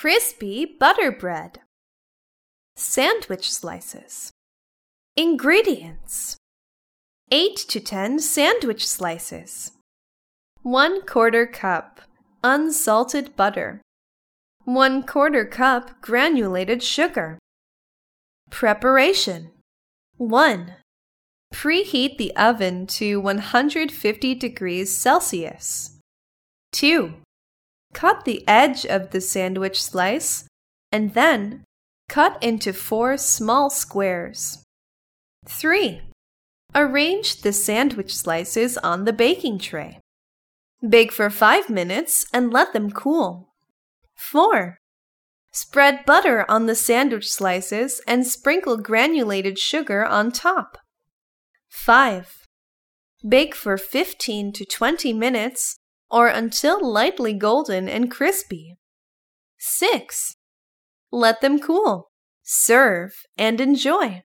Crispy butter bread. Sandwich slices. Ingredients 8 to 10 sandwich slices. 1 quarter cup unsalted butter. 1 quarter cup granulated sugar. Preparation 1. Preheat the oven to 150 degrees Celsius. 2. Cut the edge of the sandwich slice and then cut into four small squares. 3. Arrange the sandwich slices on the baking tray. Bake for 5 minutes and let them cool. 4. Spread butter on the sandwich slices and sprinkle granulated sugar on top. 5. Bake for 15 to 20 minutes or until lightly golden and crispy. 6. Let them cool. Serve and enjoy.